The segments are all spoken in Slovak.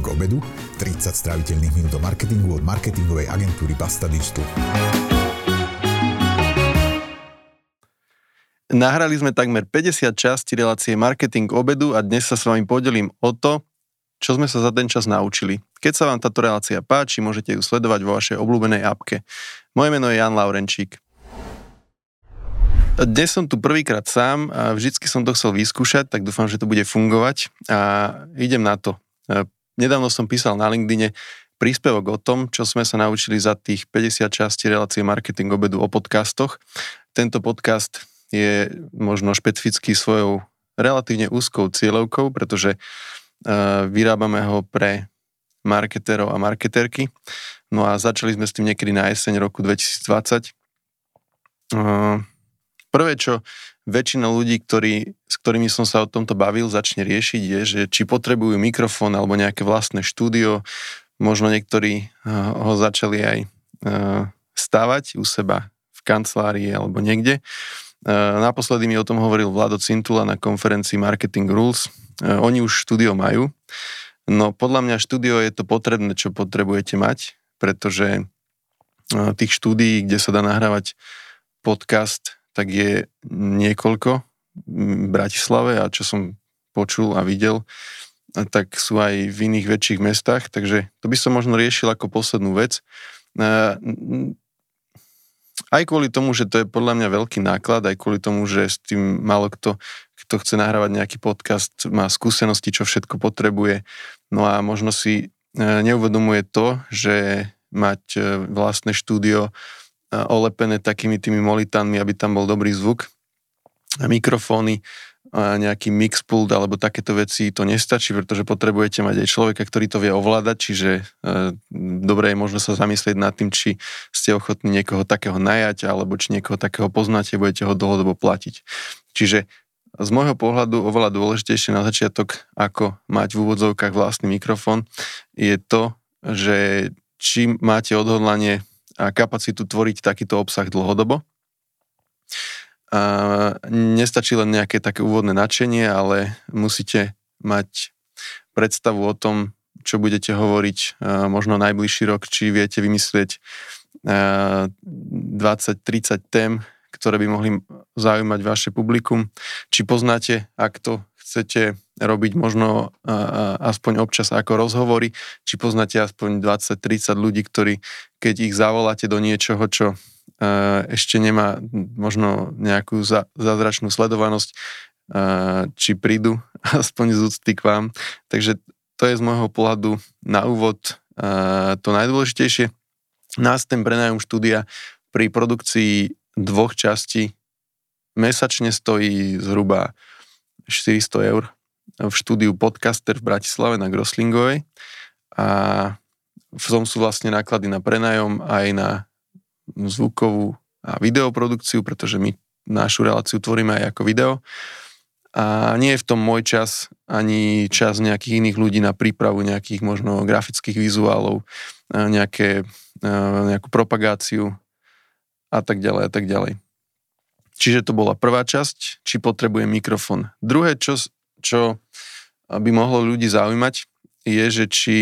Marketing obedu, 30 stráviteľných minút o marketingu od marketingovej agentúry Basta Digital. Nahrali sme takmer 50 častí relácie Marketing obedu a dnes sa s vami podelím o to, čo sme sa za ten čas naučili. Keď sa vám táto relácia páči, môžete ju sledovať vo vašej obľúbenej apke. Moje meno je Jan Laurenčík. Dnes som tu prvýkrát sám a vždycky som to chcel vyskúšať, tak dúfam, že to bude fungovať a idem na to. E, nedávno som písal na LinkedIne príspevok o tom, čo sme sa naučili za tých 50 častí relácie marketing obedu o podcastoch. Tento podcast je možno špecifický svojou relatívne úzkou cieľovkou, pretože e, vyrábame ho pre marketerov a marketerky. No a začali sme s tým niekedy na jeseň roku 2020. Prvé, čo väčšina ľudí, ktorí, s ktorými som sa o tomto bavil, začne riešiť, je, že či potrebujú mikrofón alebo nejaké vlastné štúdio. Možno niektorí uh, ho začali aj uh, stavať u seba v kancelárii alebo niekde. Uh, naposledy mi o tom hovoril Vlado Cintula na konferencii Marketing Rules. Oni už štúdio majú. No podľa mňa štúdio je to potrebné, čo potrebujete mať, pretože tých štúdií, kde sa dá nahrávať podcast, tak je niekoľko v Bratislave a čo som počul a videl, tak sú aj v iných väčších mestách, takže to by som možno riešil ako poslednú vec. Aj kvôli tomu, že to je podľa mňa veľký náklad, aj kvôli tomu, že s tým málo kto, kto chce nahrávať nejaký podcast, má skúsenosti, čo všetko potrebuje. No a možno si e, neuvedomuje to, že mať e, vlastné štúdio olepené takými tými molitánmi, aby tam bol dobrý zvuk. Mikrofóny, nejaký mixpult alebo takéto veci to nestačí, pretože potrebujete mať aj človeka, ktorý to vie ovládať, čiže e, dobre je možno sa zamyslieť nad tým, či ste ochotní niekoho takého najať, alebo či niekoho takého poznáte, budete ho dlhodobo platiť. Čiže z môjho pohľadu oveľa dôležitejšie na začiatok, ako mať v úvodzovkách vlastný mikrofón, je to, že či máte odhodlanie a kapacitu tvoriť takýto obsah dlhodobo. A nestačí len nejaké také úvodné nadšenie, ale musíte mať predstavu o tom, čo budete hovoriť možno najbližší rok, či viete vymyslieť 20-30 tém, ktoré by mohli zaujímať vaše publikum. Či poznáte, ak to chcete robiť možno aspoň občas ako rozhovory, či poznáte aspoň 20-30 ľudí, ktorí, keď ich zavoláte do niečoho, čo ešte nemá možno nejakú zázračnú sledovanosť, či prídu aspoň z úcty k vám. Takže to je z môjho pohľadu na úvod to najdôležitejšie. Nás ten prenajom štúdia pri produkcii dvoch častí mesačne stojí zhruba 400 eur v štúdiu Podcaster v Bratislave na Groslingovej a v tom sú vlastne náklady na prenajom aj na zvukovú a videoprodukciu, pretože my našu reláciu tvoríme aj ako video. A nie je v tom môj čas, ani čas nejakých iných ľudí na prípravu nejakých možno grafických vizuálov, nejaké, nejakú propagáciu a tak ďalej a tak ďalej. Čiže to bola prvá časť, či potrebuje mikrofón. Druhé, čo, čo by mohlo ľudí zaujímať, je, že či,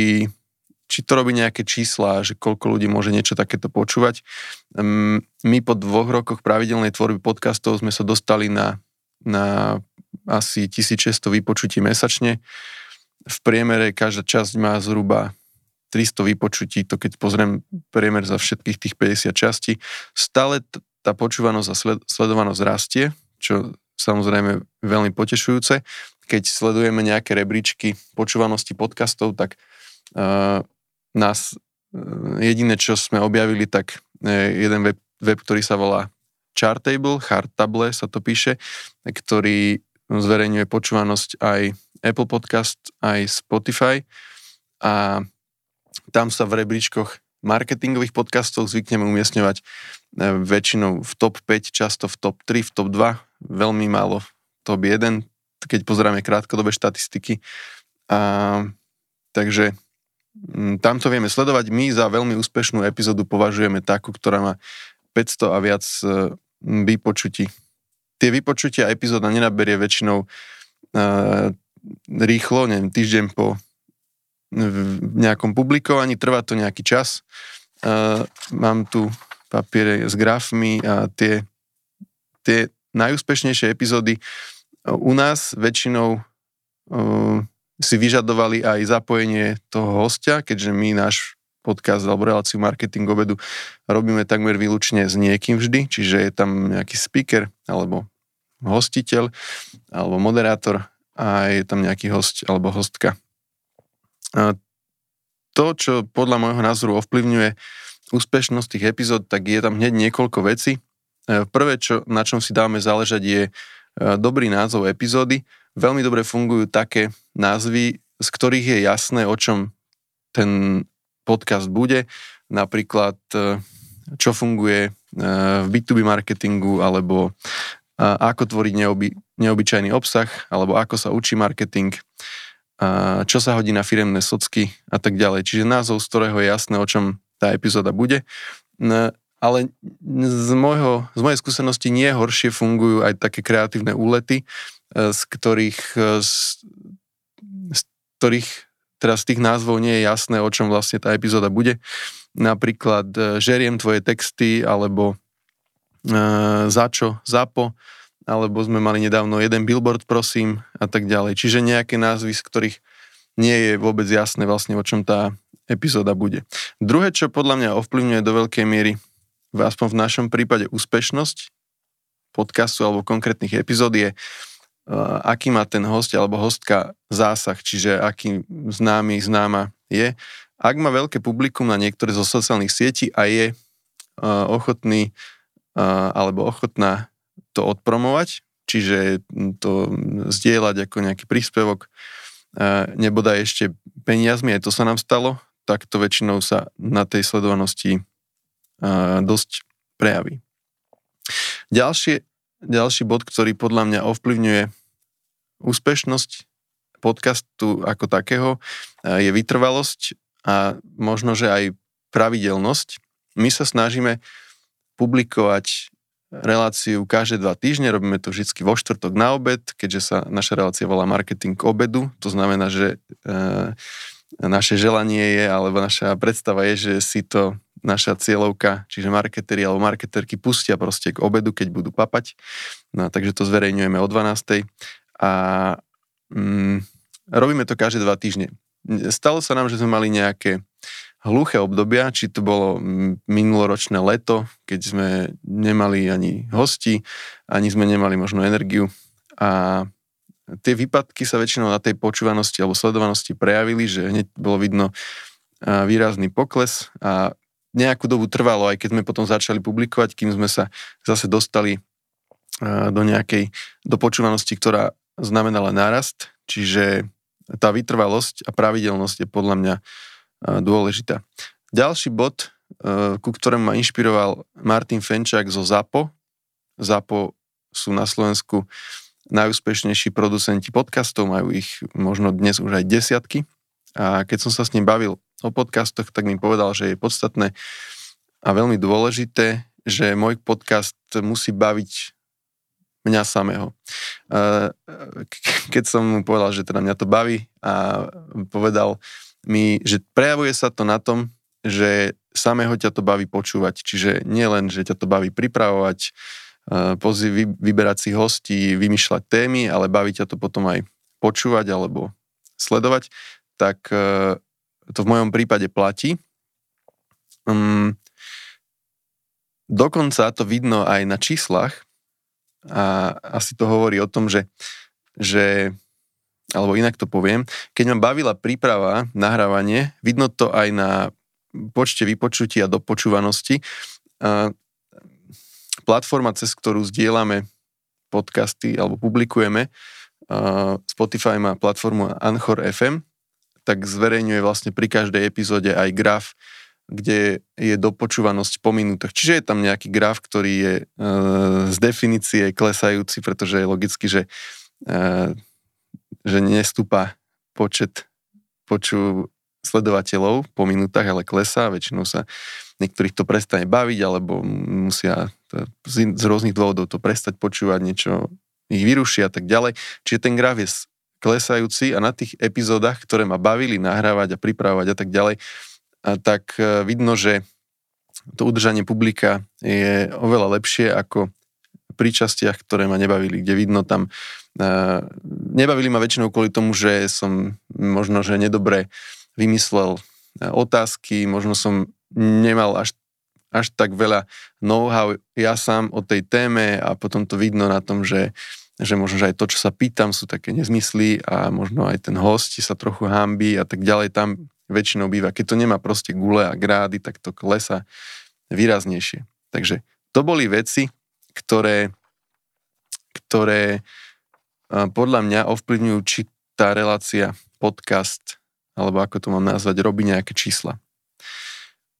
či to robí nejaké čísla, že koľko ľudí môže niečo takéto počúvať. My po dvoch rokoch pravidelnej tvorby podcastov sme sa dostali na, na asi 1600 vypočutí mesačne. V priemere každá časť má zhruba 300 vypočutí, to keď pozriem priemer za všetkých tých 50 častí. Stále tá počúvanosť a sledovanosť rastie, čo samozrejme veľmi potešujúce. Keď sledujeme nejaké rebríčky počúvanosti podcastov, tak uh, nás uh, jediné, čo sme objavili, tak uh, jeden web, web, ktorý sa volá Chartable, Chartable sa to píše, ktorý zverejňuje počúvanosť aj Apple Podcast, aj Spotify. A tam sa v rebríčkoch marketingových podcastov zvykneme umiestňovať e, väčšinou v top 5, často v top 3, v top 2, veľmi málo top 1, keď pozeráme krátkodobé štatistiky. A, takže m, tam to vieme sledovať. My za veľmi úspešnú epizódu považujeme takú, ktorá má 500 a viac e, vypočutí. Tie vypočutia epizóda nenaberie väčšinou e, rýchlo, neviem, týždeň po nejakom publikovaní, trvá to nejaký čas. Uh, mám tu papiere s grafmi a tie, tie najúspešnejšie epizódy u nás väčšinou uh, si vyžadovali aj zapojenie toho hostia, keďže my náš podcast alebo reláciu marketing obedu robíme takmer výlučne s niekým vždy, čiže je tam nejaký speaker alebo hostiteľ alebo moderátor a je tam nejaký host alebo hostka. A to, čo podľa môjho názoru ovplyvňuje úspešnosť tých epizód, tak je tam hneď niekoľko vecí. E, prvé, čo, na čom si dáme záležať, je dobrý názov epizódy. Veľmi dobre fungujú také názvy, z ktorých je jasné, o čom ten podcast bude. Napríklad, e, čo funguje e, v B2B marketingu, alebo ako tvoriť neoby, neobyčajný obsah, alebo ako sa učí marketing, čo sa hodí na firemné socky a tak ďalej. Čiže názov, z ktorého je jasné, o čom tá epizóda bude. Ale z, môjho, z mojej skúsenosti nie horšie fungujú aj také kreatívne úlety, e, z ktorých, z, z ktorých teraz z tých názvov nie je jasné, o čom vlastne tá epizóda bude. Napríklad e, žeriem tvoje texty, alebo e, za čo, zapo, alebo sme mali nedávno jeden billboard, prosím, a tak ďalej. Čiže nejaké názvy, z ktorých nie je vôbec jasné vlastne, o čom tá epizóda bude. Druhé, čo podľa mňa ovplyvňuje do veľkej miery, aspoň v našom prípade, úspešnosť podcastu alebo konkrétnych epizód je aký má ten host alebo hostka zásah, čiže aký známy, známa je. Ak má veľké publikum na niektoré zo sociálnych sietí a je ochotný alebo ochotná to odpromovať, čiže to zdieľať ako nejaký príspevok, nebodaj ešte peniazmi, aj to sa nám stalo, tak to väčšinou sa na tej sledovanosti dosť prejaví. Ďalšie, ďalší bod, ktorý podľa mňa ovplyvňuje úspešnosť podcastu ako takého je vytrvalosť a možno, že aj pravidelnosť. My sa snažíme publikovať reláciu každé dva týždne, robíme to vždy vo štvrtok na obed, keďže sa naša relácia volá Marketing obedu, to znamená, že e, naše želanie je, alebo naša predstava je, že si to naša cieľovka, čiže marketeri alebo marketerky pustia proste k obedu, keď budú papať. No, takže to zverejňujeme o 12 a mm, robíme to každé dva týždne. Stalo sa nám, že sme mali nejaké hluché obdobia, či to bolo minuloročné leto, keď sme nemali ani hosti, ani sme nemali možno energiu a tie výpadky sa väčšinou na tej počúvanosti alebo sledovanosti prejavili, že hneď bolo vidno výrazný pokles a nejakú dobu trvalo, aj keď sme potom začali publikovať, kým sme sa zase dostali do nejakej, do počúvanosti, ktorá znamenala nárast, čiže tá vytrvalosť a pravidelnosť je podľa mňa dôležitá. Ďalší bod, ku ktorému ma inšpiroval Martin Fenčák zo ZAPO. ZAPO sú na Slovensku najúspešnejší producenti podcastov, majú ich možno dnes už aj desiatky. A keď som sa s ním bavil o podcastoch, tak mi povedal, že je podstatné a veľmi dôležité, že môj podcast musí baviť mňa samého. Keď som mu povedal, že teda mňa to baví a povedal mi, že prejavuje sa to na tom, že samého ťa to baví počúvať. Čiže nie len, že ťa to baví pripravovať, vyberať si hostí, vymýšľať témy, ale baví ťa to potom aj počúvať alebo sledovať, tak e, to v mojom prípade platí. Um, dokonca to vidno aj na číslach, a asi to hovorí o tom, že, že alebo inak to poviem, keď ma bavila príprava, nahrávanie, vidno to aj na počte vypočutí a dopočúvanosti. A platforma, cez ktorú zdieľame podcasty alebo publikujeme, Spotify má platformu Anchor FM, tak zverejňuje vlastne pri každej epizóde aj graf kde je dopočúvanosť po minútach. Čiže je tam nejaký graf, ktorý je e, z definície klesajúci, pretože je logicky, že, e, že nestúpa počet poču sledovateľov po minútach, ale klesá. Väčšinou sa niektorých to prestane baviť, alebo musia to, z, z rôznych dôvodov to prestať počúvať, niečo ich vyruší a tak ďalej. Čiže ten graf je klesajúci a na tých epizódach, ktoré ma bavili nahrávať a pripravovať a tak ďalej, a tak e, vidno, že to udržanie publika je oveľa lepšie ako pri častiach, ktoré ma nebavili, kde vidno tam, uh, nebavili ma väčšinou kvôli tomu, že som možno, že nedobre vymyslel otázky, možno som nemal až, až tak veľa know-how ja sám o tej téme a potom to vidno na tom, že že možno, že aj to, čo sa pýtam, sú také nezmysly a možno aj ten host sa trochu hambí a tak ďalej. Tam väčšinou býva. Keď to nemá proste gule a grády, tak to klesa výraznejšie. Takže to boli veci, ktoré, ktoré podľa mňa ovplyvňujú, či tá relácia, podcast, alebo ako to mám nazvať, robí nejaké čísla.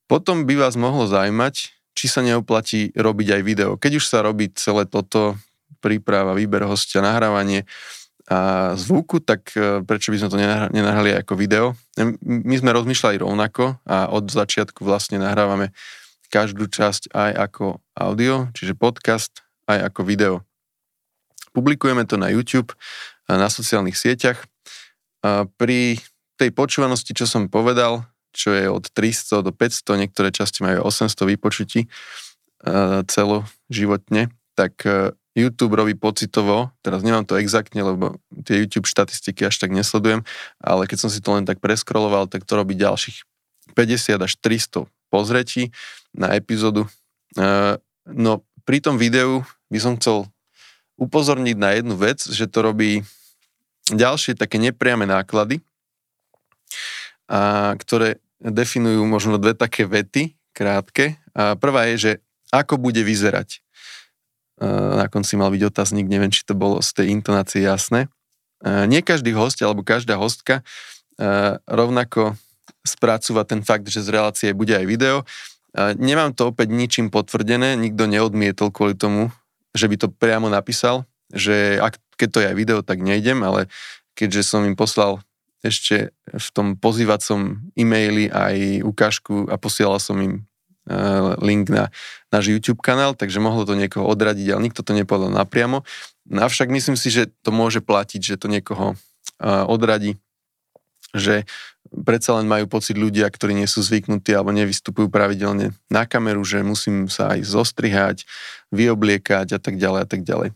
Potom by vás mohlo zaujímať, či sa neoplatí robiť aj video. Keď už sa robí celé toto, príprava, výber hostia, nahrávanie a zvuku, tak e, prečo by sme to nenahrali ako video? My sme rozmýšľali rovnako a od začiatku vlastne nahrávame každú časť aj ako audio, čiže podcast, aj ako video. Publikujeme to na YouTube, na sociálnych sieťach. Pri tej počúvanosti, čo som povedal, čo je od 300 do 500, niektoré časti majú 800 vypočutí celoživotne, tak e, YouTube robí pocitovo, teraz nemám to exaktne, lebo tie YouTube štatistiky až tak nesledujem, ale keď som si to len tak preskroloval, tak to robí ďalších 50 až 300 pozretí na epizódu. E, no pri tom videu by som chcel upozorniť na jednu vec, že to robí ďalšie také nepriame náklady, a, ktoré definujú možno dve také vety, krátke. A prvá je, že ako bude vyzerať na konci mal byť otáznik, neviem, či to bolo z tej intonácie jasné. Nie každý host alebo každá hostka rovnako spracúva ten fakt, že z relácie bude aj video. Nemám to opäť ničím potvrdené, nikto neodmietol kvôli tomu, že by to priamo napísal, že ak, keď to je aj video, tak nejdem, ale keďže som im poslal ešte v tom pozývacom e-maili aj ukážku a posielal som im Eh, link na náš YouTube kanál, takže mohlo to niekoho odradiť, ale nikto to nepovedal napriamo. No avšak myslím si, že to môže platiť, že to niekoho eh, odradí, že predsa len majú pocit ľudia, ktorí nie sú zvyknutí alebo nevystupujú pravidelne na kameru, že musím sa aj zostrihať, vyobliekať a tak ďalej a tak ďalej.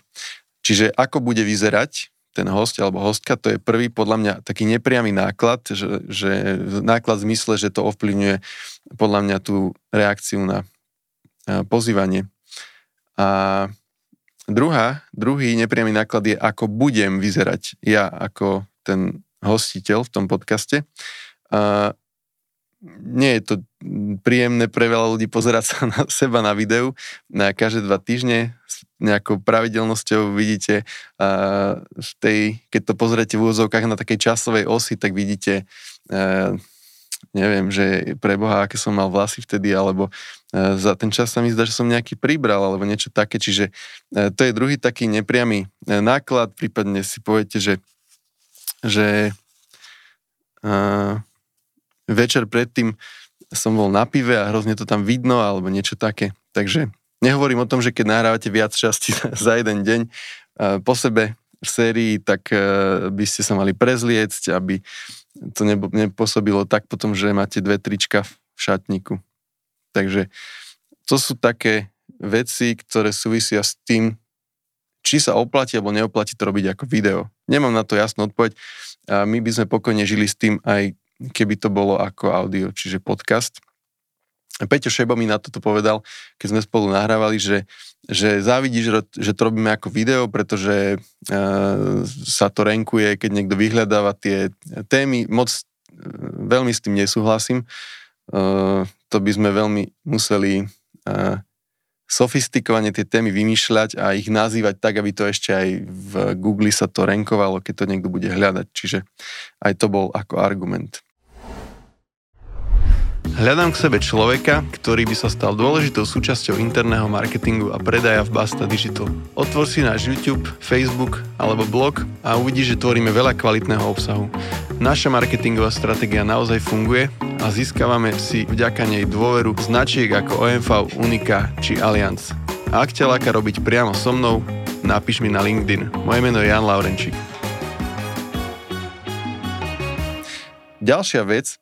Čiže ako bude vyzerať ten host alebo hostka, to je prvý podľa mňa taký nepriamy náklad, že, že náklad v zmysle, že to ovplyvňuje podľa mňa tú reakciu na pozývanie. A druhá, druhý nepriamy náklad je, ako budem vyzerať ja ako ten hostiteľ v tom podcaste. A nie je to príjemné pre veľa ľudí pozerať sa na seba na videu. Na každé dva týždne nejakou pravidelnosťou vidíte v tej, keď to pozriete v úzovkách na takej časovej osi, tak vidíte neviem, že pre Boha, aké som mal vlasy vtedy, alebo za ten čas sa mi zdá, že som nejaký pribral, alebo niečo také, čiže to je druhý taký nepriamy uh, náklad, prípadne si poviete, že, že večer predtým som bol na pive a hrozne to tam vidno alebo niečo také. Takže nehovorím o tom, že keď nahrávate viac časti za jeden deň po sebe v sérii, tak e, by ste sa mali prezliecť, aby to nepôsobilo tak potom, že máte dve trička v šatníku. Takže to sú také veci, ktoré súvisia s tým, či sa oplatí alebo neoplatí to robiť ako video. Nemám na to jasnú odpoveď. A my by sme pokojne žili s tým aj keby to bolo ako audio, čiže podcast. Peťo Šebo mi na toto povedal, keď sme spolu nahrávali, že, že závidí, že, to robíme ako video, pretože uh, sa to renkuje, keď niekto vyhľadáva tie témy. Moc uh, veľmi s tým nesúhlasím. Uh, to by sme veľmi museli uh, sofistikovane tie témy vymýšľať a ich nazývať tak, aby to ešte aj v Google sa to renkovalo, keď to niekto bude hľadať. Čiže aj to bol ako argument. Hľadám k sebe človeka, ktorý by sa stal dôležitou súčasťou interného marketingu a predaja v Basta Digital. Otvor si náš YouTube, Facebook alebo blog a uvidíš, že tvoríme veľa kvalitného obsahu. Naša marketingová stratégia naozaj funguje a získavame si vďaka nej dôveru značiek ako OMV, Unika či Allianz. A ak ťa láka robiť priamo so mnou, napíš mi na LinkedIn. Moje meno je Jan Laurenčík. ďalšia vec,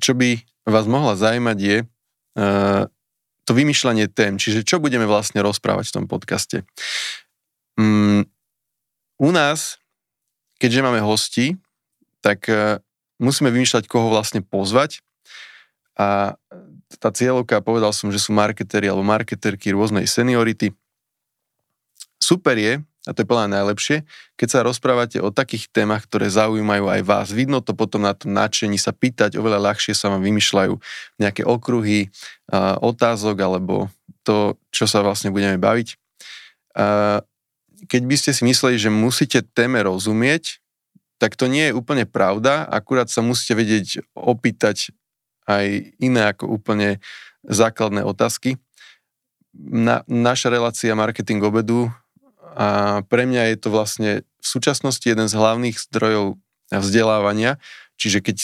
čo by vás mohla zaujímať je uh, to vymýšľanie tém, čiže čo budeme vlastne rozprávať v tom podcaste. Um, u nás, keďže máme hosti, tak uh, musíme vymýšľať, koho vlastne pozvať a tá cieľovka, povedal som, že sú marketéri alebo marketerky rôznej seniority. Super je, a to je plne najlepšie, keď sa rozprávate o takých témach, ktoré zaujímajú aj vás. Vidno to potom na tom nadšení sa pýtať, oveľa ľahšie sa vám vymýšľajú nejaké okruhy, otázok alebo to, čo sa vlastne budeme baviť. Keď by ste si mysleli, že musíte téme rozumieť, tak to nie je úplne pravda, akurát sa musíte vedieť opýtať aj iné ako úplne základné otázky. Na, naša relácia marketing obedu a pre mňa je to vlastne v súčasnosti jeden z hlavných zdrojov vzdelávania, čiže keď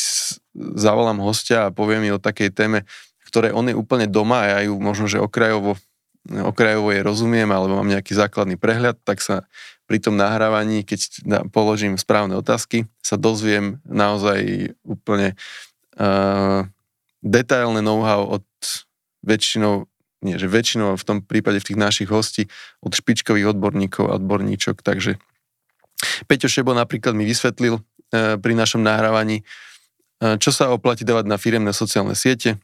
zavolám hostia a poviem mi o takej téme, ktoré on je úplne doma a ja ju možno, že okrajovo, okrajovo je rozumiem alebo mám nejaký základný prehľad, tak sa pri tom nahrávaní, keď položím správne otázky, sa dozviem naozaj úplne uh, detailné know-how od väčšinou nie, že väčšinou v tom prípade v tých našich hostí od špičkových odborníkov a odborníčok, takže Peťo Šebo napríklad mi vysvetlil e, pri našom nahrávaní, e, čo sa oplatí dávať na firemné sociálne siete.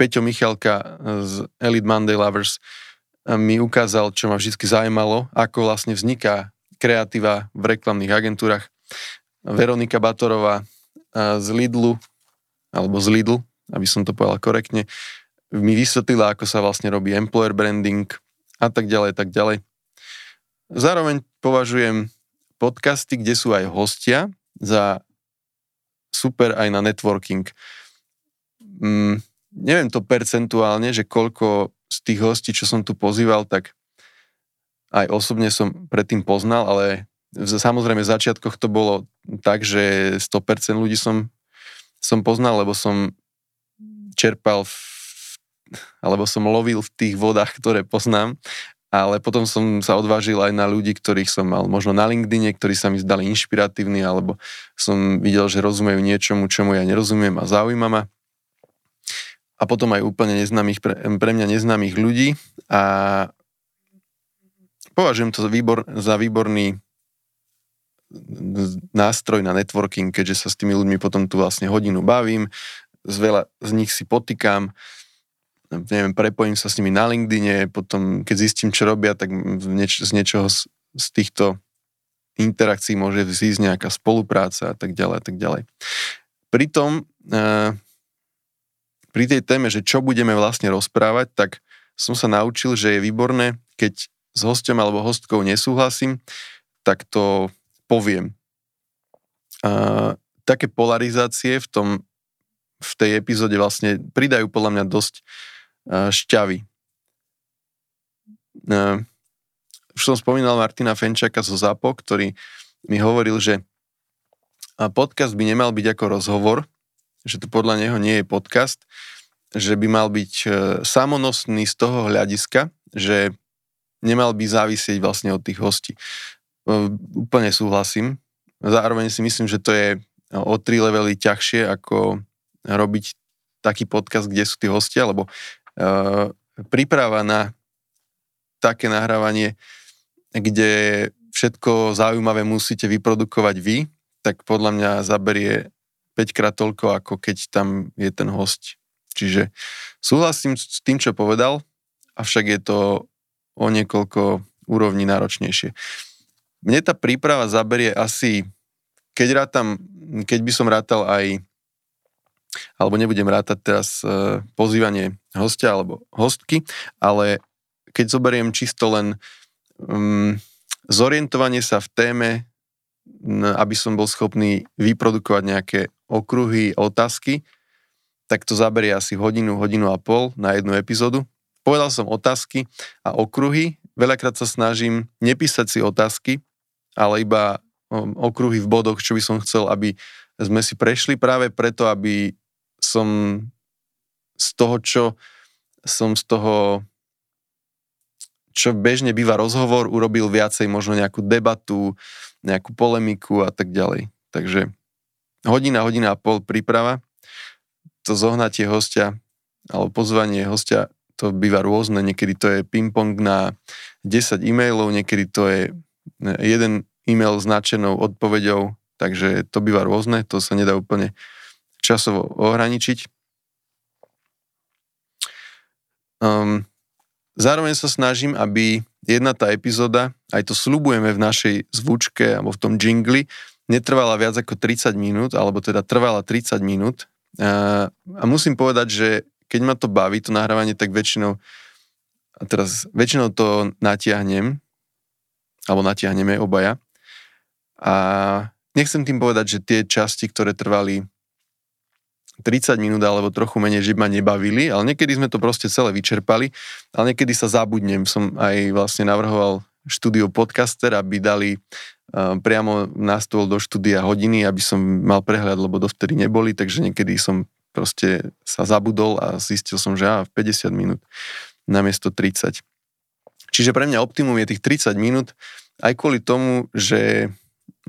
Peťo Michalka z Elite Monday Lovers e, mi ukázal, čo ma vždy zaujímalo, ako vlastne vzniká kreatíva v reklamných agentúrach. Veronika Batorová z Lidlu, alebo z Lidl, aby som to povedal korektne, mi vysvetlila, ako sa vlastne robí employer branding a tak ďalej, tak ďalej. Zároveň považujem podcasty, kde sú aj hostia, za super aj na networking. Mm, neviem to percentuálne, že koľko z tých hostí, čo som tu pozýval, tak aj osobne som predtým poznal, ale samozrejme v začiatkoch to bolo tak, že 100% ľudí som, som poznal, lebo som čerpal v alebo som lovil v tých vodách, ktoré poznám, ale potom som sa odvážil aj na ľudí, ktorých som mal možno na LinkedIn, ktorí sa mi zdali inšpiratívni, alebo som videl, že rozumejú niečomu, čomu ja nerozumiem a zaujíma ma. A potom aj úplne neznámych, pre mňa neznámych ľudí a považujem to za, výbor, za výborný nástroj na networking, keďže sa s tými ľuďmi potom tu vlastne hodinu bavím, z veľa z nich si potýkam, neviem, prepojím sa s nimi na LinkedIne, potom keď zistím, čo robia, tak nieč, z niečoho z, z týchto interakcií môže vzísť nejaká spolupráca a tak ďalej a tak ďalej. Pritom uh, pri tej téme, že čo budeme vlastne rozprávať, tak som sa naučil, že je výborné, keď s hostom alebo hostkou nesúhlasím, tak to poviem. Uh, také polarizácie v tom v tej epizóde vlastne pridajú podľa mňa dosť šťavy. Už som spomínal Martina Fenčaka zo ZAPO, ktorý mi hovoril, že podcast by nemal byť ako rozhovor, že to podľa neho nie je podcast, že by mal byť e, samonosný z toho hľadiska, že nemal by závisieť vlastne od tých hostí. E, úplne súhlasím. Zároveň si myslím, že to je o tri levely ťažšie, ako robiť taký podcast, kde sú tí hostia, lebo príprava na také nahrávanie, kde všetko zaujímavé musíte vyprodukovať vy, tak podľa mňa zaberie 5 krát toľko, ako keď tam je ten host. Čiže súhlasím s tým, čo povedal, avšak je to o niekoľko úrovní náročnejšie. Mne tá príprava zaberie asi, keď rátam, keď by som rátal aj alebo nebudem rátať teraz e, pozývanie hostia alebo hostky, ale keď zoberiem čisto len um, zorientovanie sa v téme, aby som bol schopný vyprodukovať nejaké okruhy, otázky, tak to zaberie asi hodinu, hodinu a pol na jednu epizódu. Povedal som otázky a okruhy. Veľakrát sa snažím nepísať si otázky, ale iba okruhy v bodoch, čo by som chcel, aby sme si prešli práve preto, aby som z toho, čo som z toho, čo bežne býva rozhovor, urobil viacej možno nejakú debatu, nejakú polemiku a tak ďalej. Takže hodina, hodina a pol príprava, to zohnatie hostia alebo pozvanie hostia, to býva rôzne, niekedy to je ping-pong na 10 e-mailov, niekedy to je jeden e-mail značenou odpoveďou, takže to býva rôzne, to sa nedá úplne časovo ohraničiť. Um, zároveň sa snažím, aby jedna tá epizóda, aj to slubujeme v našej zvučke alebo v tom jingli, netrvala viac ako 30 minút, alebo teda trvala 30 minút. A, a musím povedať, že keď ma to baví, to nahrávanie, tak väčšinou, a teraz väčšinou to natiahnem, alebo natiahneme obaja. A nechcem tým povedať, že tie časti, ktoré trvali 30 minút alebo trochu menej, že ma nebavili, ale niekedy sme to proste celé vyčerpali, ale niekedy sa zabudnem. Som aj vlastne navrhoval štúdio podcaster, aby dali uh, priamo na stôl do štúdia hodiny, aby som mal prehľad, lebo dovtedy neboli, takže niekedy som proste sa zabudol a zistil som, že á, v 50 minút namiesto 30. Čiže pre mňa optimum je tých 30 minút, aj kvôli tomu, že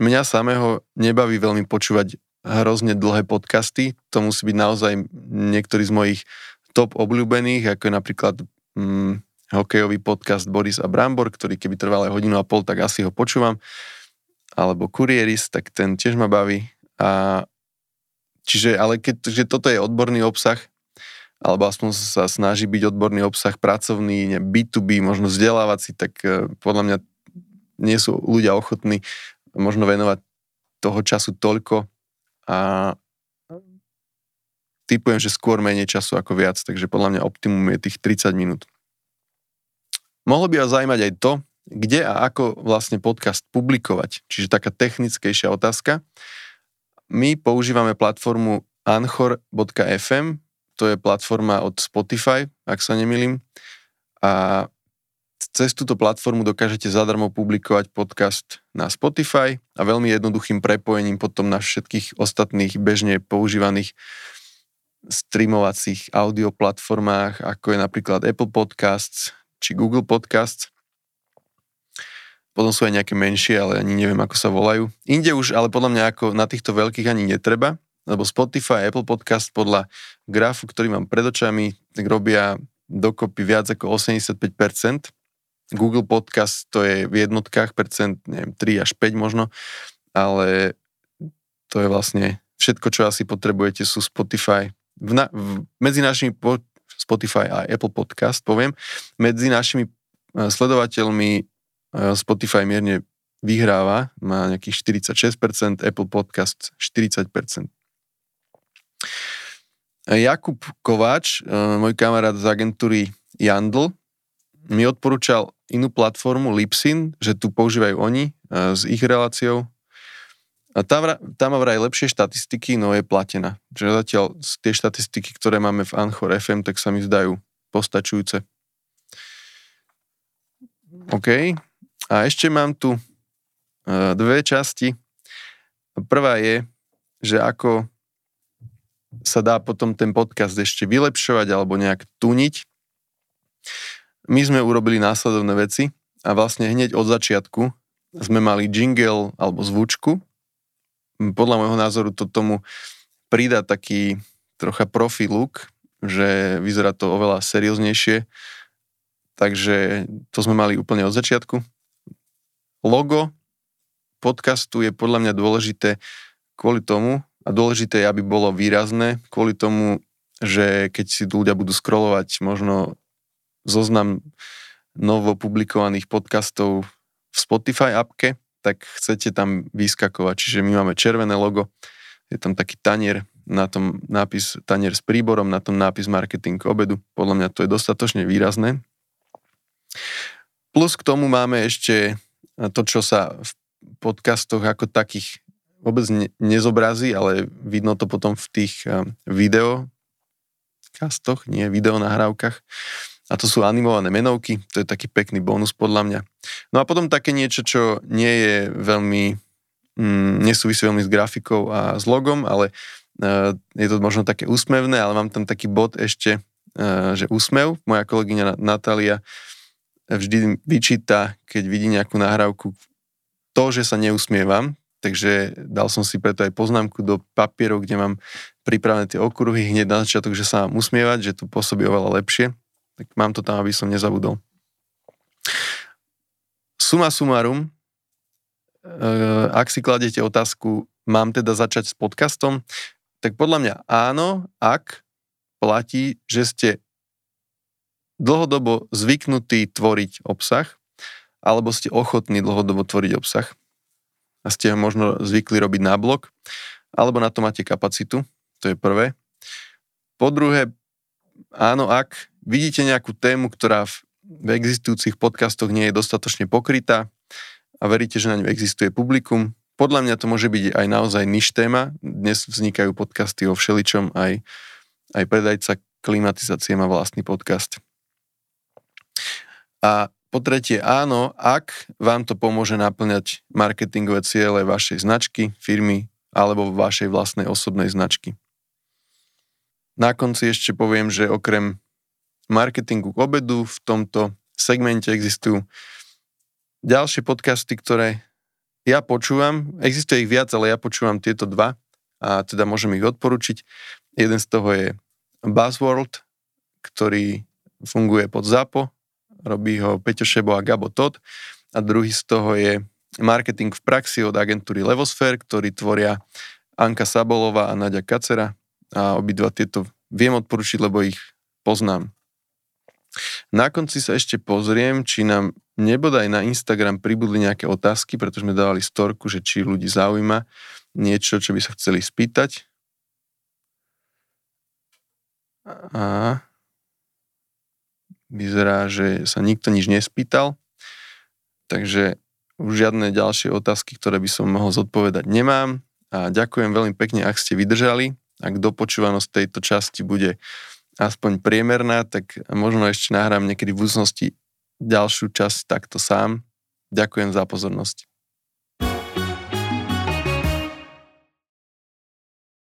mňa samého nebaví veľmi počúvať hrozne dlhé podcasty. To musí byť naozaj niektorý z mojich top obľúbených, ako je napríklad hm, hokejový podcast Boris a Brambor, ktorý keby trval aj hodinu a pol, tak asi ho počúvam. Alebo Kurieris, tak ten tiež ma baví. A, čiže, ale keď že toto je odborný obsah, alebo aspoň sa snaží byť odborný obsah pracovný, ne, B2B, možno vzdelávací, tak uh, podľa mňa nie sú ľudia ochotní možno venovať toho času toľko, a typujem, že skôr menej času ako viac, takže podľa mňa optimum je tých 30 minút. Mohlo by vás zaujímať aj to, kde a ako vlastne podcast publikovať, čiže taká technickejšia otázka. My používame platformu anchor.fm, to je platforma od Spotify, ak sa nemýlim, a cez túto platformu dokážete zadarmo publikovať podcast na Spotify a veľmi jednoduchým prepojením potom na všetkých ostatných bežne používaných streamovacích audio platformách, ako je napríklad Apple Podcasts či Google Podcasts. Potom sú aj nejaké menšie, ale ani neviem, ako sa volajú. Inde už, ale podľa mňa ako na týchto veľkých ani netreba, lebo Spotify a Apple Podcast podľa grafu, ktorý mám pred očami, tak robia dokopy viac ako 85%, Google Podcast to je v jednotkách percent, neviem, 3 až 5 možno, ale to je vlastne všetko, čo asi potrebujete, sú Spotify. V na, v, medzi našimi po, Spotify a Apple Podcast, poviem, medzi našimi uh, sledovateľmi uh, Spotify mierne vyhráva, má nejakých 46%, Apple Podcast 40%. Jakub Kováč, môj kamarát z agentúry Jandl, mi odporúčal inú platformu Lipsin, že tu používajú oni uh, s ich reláciou. A tam, tam má vraj lepšie štatistiky, no je platená. Čiže zatiaľ tie štatistiky, ktoré máme v Anchor FM, tak sa mi zdajú postačujúce. OK. A ešte mám tu uh, dve časti. Prvá je, že ako sa dá potom ten podcast ešte vylepšovať alebo nejak tuniť. My sme urobili následovné veci a vlastne hneď od začiatku sme mali jingle alebo zvučku. Podľa môjho názoru to tomu pridá taký trocha profi look, že vyzerá to oveľa serióznejšie. Takže to sme mali úplne od začiatku. Logo podcastu je podľa mňa dôležité kvôli tomu, a dôležité je, aby bolo výrazné, kvôli tomu, že keď si ľudia budú scrollovať možno zoznam novo publikovaných podcastov v Spotify appke, tak chcete tam vyskakovať. Čiže my máme červené logo, je tam taký tanier, na tom nápis tanier s príborom, na tom nápis marketing obedu. Podľa mňa to je dostatočne výrazné. Plus k tomu máme ešte to, čo sa v podcastoch ako takých vôbec ne, nezobrazí, ale vidno to potom v tých um, videokastoch, nie videonahrávkach a to sú animované menovky, to je taký pekný bonus podľa mňa. No a potom také niečo, čo nie je veľmi, mm, nesúvisí veľmi s grafikou a s logom, ale uh, je to možno také úsmevné, ale mám tam taký bod ešte, uh, že úsmev. Moja kolegyňa Natália vždy vyčíta, keď vidí nejakú nahrávku, to, že sa neusmievam, takže dal som si preto aj poznámku do papierov, kde mám pripravené tie okruhy hneď na začiatok, že sa mám usmievať, že to pôsobí oveľa lepšie. Tak mám to tam, aby som nezabudol. Suma sumarum, eh, ak si kladete otázku, mám teda začať s podcastom, tak podľa mňa áno, ak platí, že ste dlhodobo zvyknutí tvoriť obsah, alebo ste ochotní dlhodobo tvoriť obsah a ste ho možno zvykli robiť na blog, alebo na to máte kapacitu, to je prvé. Po druhé, áno, ak vidíte nejakú tému, ktorá v, v existujúcich podcastoch nie je dostatočne pokrytá a veríte, že na ňu existuje publikum, podľa mňa to môže byť aj naozaj niž téma. Dnes vznikajú podcasty o všeličom, aj, aj predajca klimatizácie má vlastný podcast. A po tretie, áno, ak vám to pomôže naplňať marketingové ciele vašej značky, firmy alebo vašej vlastnej osobnej značky. Na konci ešte poviem, že okrem marketingu k obedu v tomto segmente existujú ďalšie podcasty, ktoré ja počúvam. Existuje ich viac, ale ja počúvam tieto dva a teda môžem ich odporučiť. Jeden z toho je Buzzworld, ktorý funguje pod ZAPO, robí ho Peťo Šebo a Gabo Todd a druhý z toho je Marketing v praxi od agentúry Levosphere, ktorý tvoria Anka Sabolová a Nadia Kacera a obidva tieto viem odporučiť, lebo ich poznám. Na konci sa ešte pozriem, či nám nebodaj na Instagram pribudli nejaké otázky, pretože sme dávali storku, že či ľudí zaujíma niečo, čo by sa chceli spýtať. A vyzerá, že sa nikto nič nespýtal, takže už žiadne ďalšie otázky, ktoré by som mohol zodpovedať nemám a ďakujem veľmi pekne, ak ste vydržali. Ak dopočúvanosť tejto časti bude aspoň priemerná, tak možno ešte nahrám niekedy v budúcnosti ďalšiu časť takto sám. Ďakujem za pozornosť.